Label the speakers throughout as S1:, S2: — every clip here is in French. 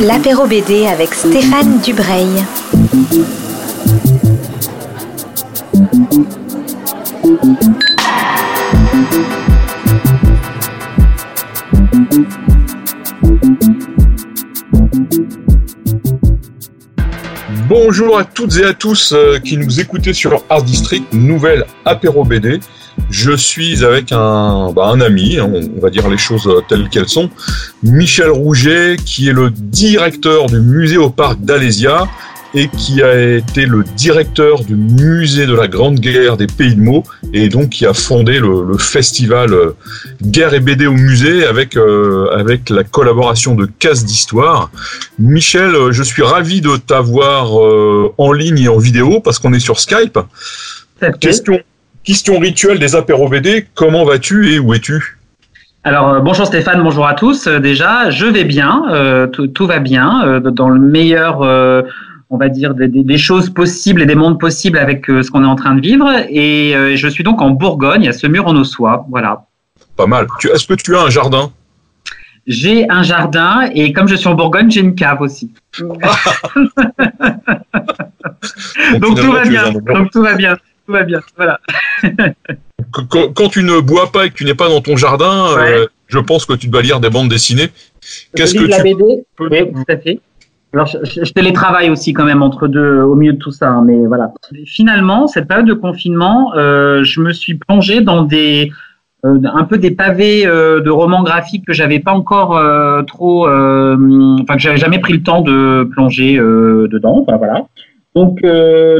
S1: L'apéro BD avec Stéphane Dubreuil.
S2: Bonjour à toutes et à tous euh, qui nous écoutez sur Art District, nouvelle apéro BD. Je suis avec un, bah, un ami, on va dire les choses telles qu'elles sont, Michel Rouget, qui est le directeur du musée au parc d'Alésia et qui a été le directeur du musée de la Grande Guerre des Pays de Meaux et donc qui a fondé le, festival euh, Guerre et BD au musée avec euh, avec la collaboration de Casse d'Histoire. Michel, euh, je suis ravi de t'avoir en ligne et en vidéo parce qu'on est sur Skype. Question question rituelle des apéros BD, comment vas-tu et où es-tu?
S3: Alors bonjour Stéphane, bonjour à tous. déjà, je vais bien, tout, tout, va bien, dans le meilleur on va dire, des, choses possibles et des mondes possibles avec euh, ce qu'on est en train de vivre. Et euh, je suis donc en Bourgogne, à Semur en Ossois. Voilà.
S2: Pas mal. Est-ce que tu as un jardin?
S3: J'ai un jardin et comme je suis en Bourgogne, j'ai une cave aussi. donc, tout va bien. Donc tout va bien. Tout va bien. Voilà.
S2: quand, tu ne bois pas et que tu n'es pas dans ton jardin, euh, je pense que tu dois lire des bandes dessinées.
S3: Qu'est-ce que la tu BD Oui, tout à fait. Alors, je, je, télétravaille aussi quand même entre deux, au milieu de tout ça, hein, mais voilà. Finalement, cette période de confinement, euh, je me suis plongé dans des euh, un peu des pavés euh, de romans graphiques que j'avais pas encore euh, trop, euh, enfin que j'avais jamais pris le temps de plonger dedans. Enfin, voilà. Donc,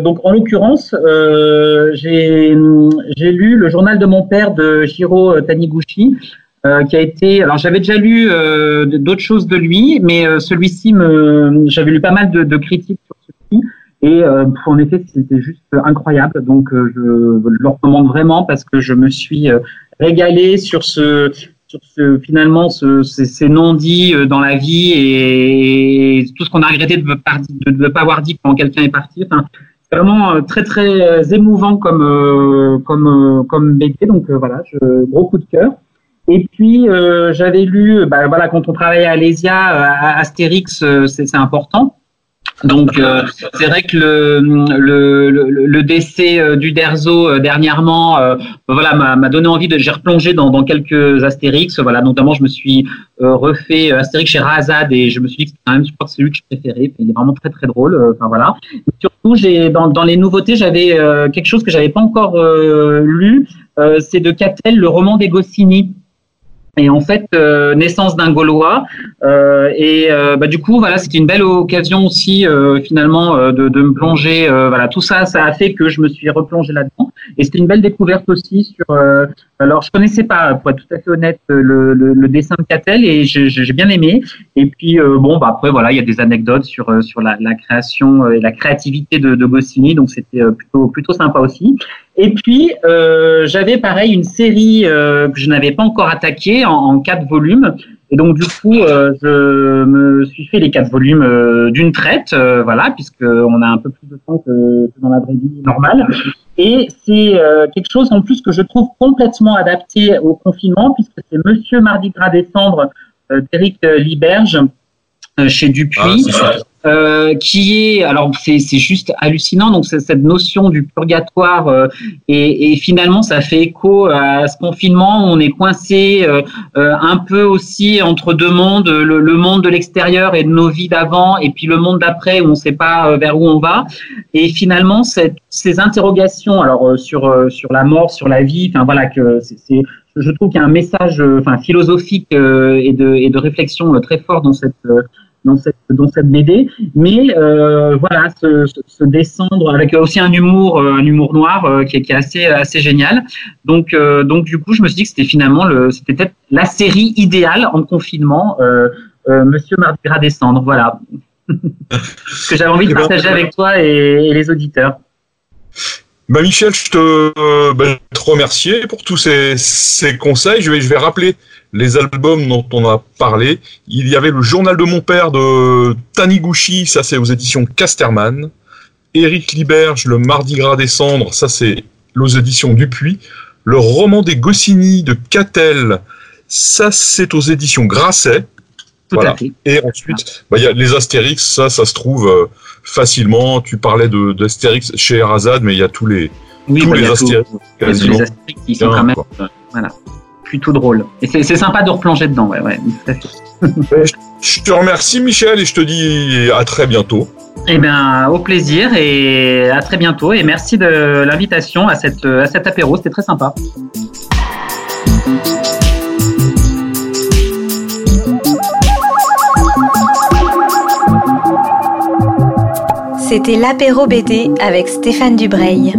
S3: donc en l'occurrence, j'ai lu le journal de mon père de Shiro Taniguchi euh, qui a été. Alors j'avais déjà lu euh, d'autres choses de lui, mais euh, celui-ci me, j'avais lu pas mal de, de critiques sur celui-ci. Et en effet, c'était juste incroyable. Donc, je, je, le recommande vraiment parce que je me suis régalé sur ce, sur ce finalement ce, ces, ces non-dits dans la vie et, tout ce qu'on a regretté de ne de, pas avoir dit quand quelqu'un est parti. Enfin, vraiment très très émouvant comme comme comme BD. Donc voilà, je, gros coup de cœur. Et puis euh, j'avais lu, bah, voilà, quand on travaillait à Lesia, euh, Astérix, euh, c'est important. Donc euh, c'est vrai que le, le, le, le décès du Derzo dernièrement, voilà, m'a donné envie de. J'ai replongé dans, dans, quelques Astérix, voilà, notamment je me suis refait Astérix chez Razad et je me suis dit que quand même, je crois que c'est lui que je préférais. Il est vraiment très très drôle. Enfin voilà. Surtout, j'ai dans, dans les nouveautés, j'avais quelque chose que j'avais pas encore lu. c'est de Catel, le roman des Goscinny. Et en fait, euh, naissance d'un Gaulois. Euh, et euh, bah, du coup, voilà, c'était une belle occasion aussi finalement de, de, me plonger. voilà, tout ça, ça a fait que je me suis replongé là-dedans. Et c'était une belle découverte aussi sur. alors, je connaissais pas, pour être tout à fait honnête, le, le, le dessin de Catel et j'ai bien aimé. Et puis bon, bah après voilà, il y a des anecdotes sur sur la, la création et la créativité de, de Goscinny, donc c'était plutôt plutôt sympa aussi. Et puis, euh, j'avais pareil une série euh, que je n'avais pas encore attaquée en, en, quatre volumes. Et donc, du coup, euh, je me suis fait les quatre volumes euh, d'une traite, euh, voilà, puisqu'on a un peu plus de temps que, dans la vraie vie normale. Et c'est quelque chose en plus que je trouve complètement adapté au confinement, puisque c'est Monsieur Mardi Gras décembre d'Éric Liberge chez Dupuis. Ah, euh, qui est, alors c'est juste hallucinant, donc c'est cette notion du purgatoire, euh, et, et, finalement ça fait écho à ce confinement, on est coincé euh, euh, un peu aussi entre deux mondes, le, le monde de l'extérieur et de nos vies d'avant, et puis le monde d'après où on ne sait pas vers où on va, et finalement cette, ces interrogations, alors sur sur la mort, sur la vie, enfin voilà que c'est je trouve qu'il y a un message enfin philosophique et de et de réflexion très fort dans cette dans cette, dans cette BD. Mais euh, voilà, se, se, descendre avec aussi un humour, euh, un humour noir euh, qui, est, qui, est, assez, assez génial. Donc, euh, donc du coup, je me suis dit que c'était finalement le, c'était peut-être la série idéale en confinement. Euh, Monsieur Mardi Gras descendre, voilà. Ce que j'avais envie de partager avec toi et, et les auditeurs.
S2: Bah Michel, je te, bah, te remercier pour tous ces, conseils. Je vais, je vais rappeler les albums dont on a parlé. Il y avait le journal de mon père de Taniguchi, ça c'est aux éditions Casterman. Éric Liberge, le Mardi Gras des Cendres, ça c'est aux éditions Dupuis. Le roman des Goscinny de Catel, ça c'est aux éditions Grasset.
S3: Tout à fait.
S2: Et ensuite, bah, y a les Astérix, ça, ça se trouve euh, facilement. Tu parlais de d'Astérix chez Erazad, mais il y a tous les,
S3: Oui,
S2: tous
S3: bah, y
S2: les
S3: a
S2: Astérix.
S3: y a tous
S2: quasiment.
S3: les Astérix qui sont quand même euh, voilà, plutôt drôles. Et c'est sympa de replonger dedans, ouais, ouais, tout à fait.
S2: Je te remercie, Michel, et je te dis à très bientôt.
S3: Eh bien, au plaisir et à très bientôt. Et merci de l'invitation à, cette, à cet apéro, c'était très sympa.
S1: C'était l'apéro BD avec Stéphane Dubreuil.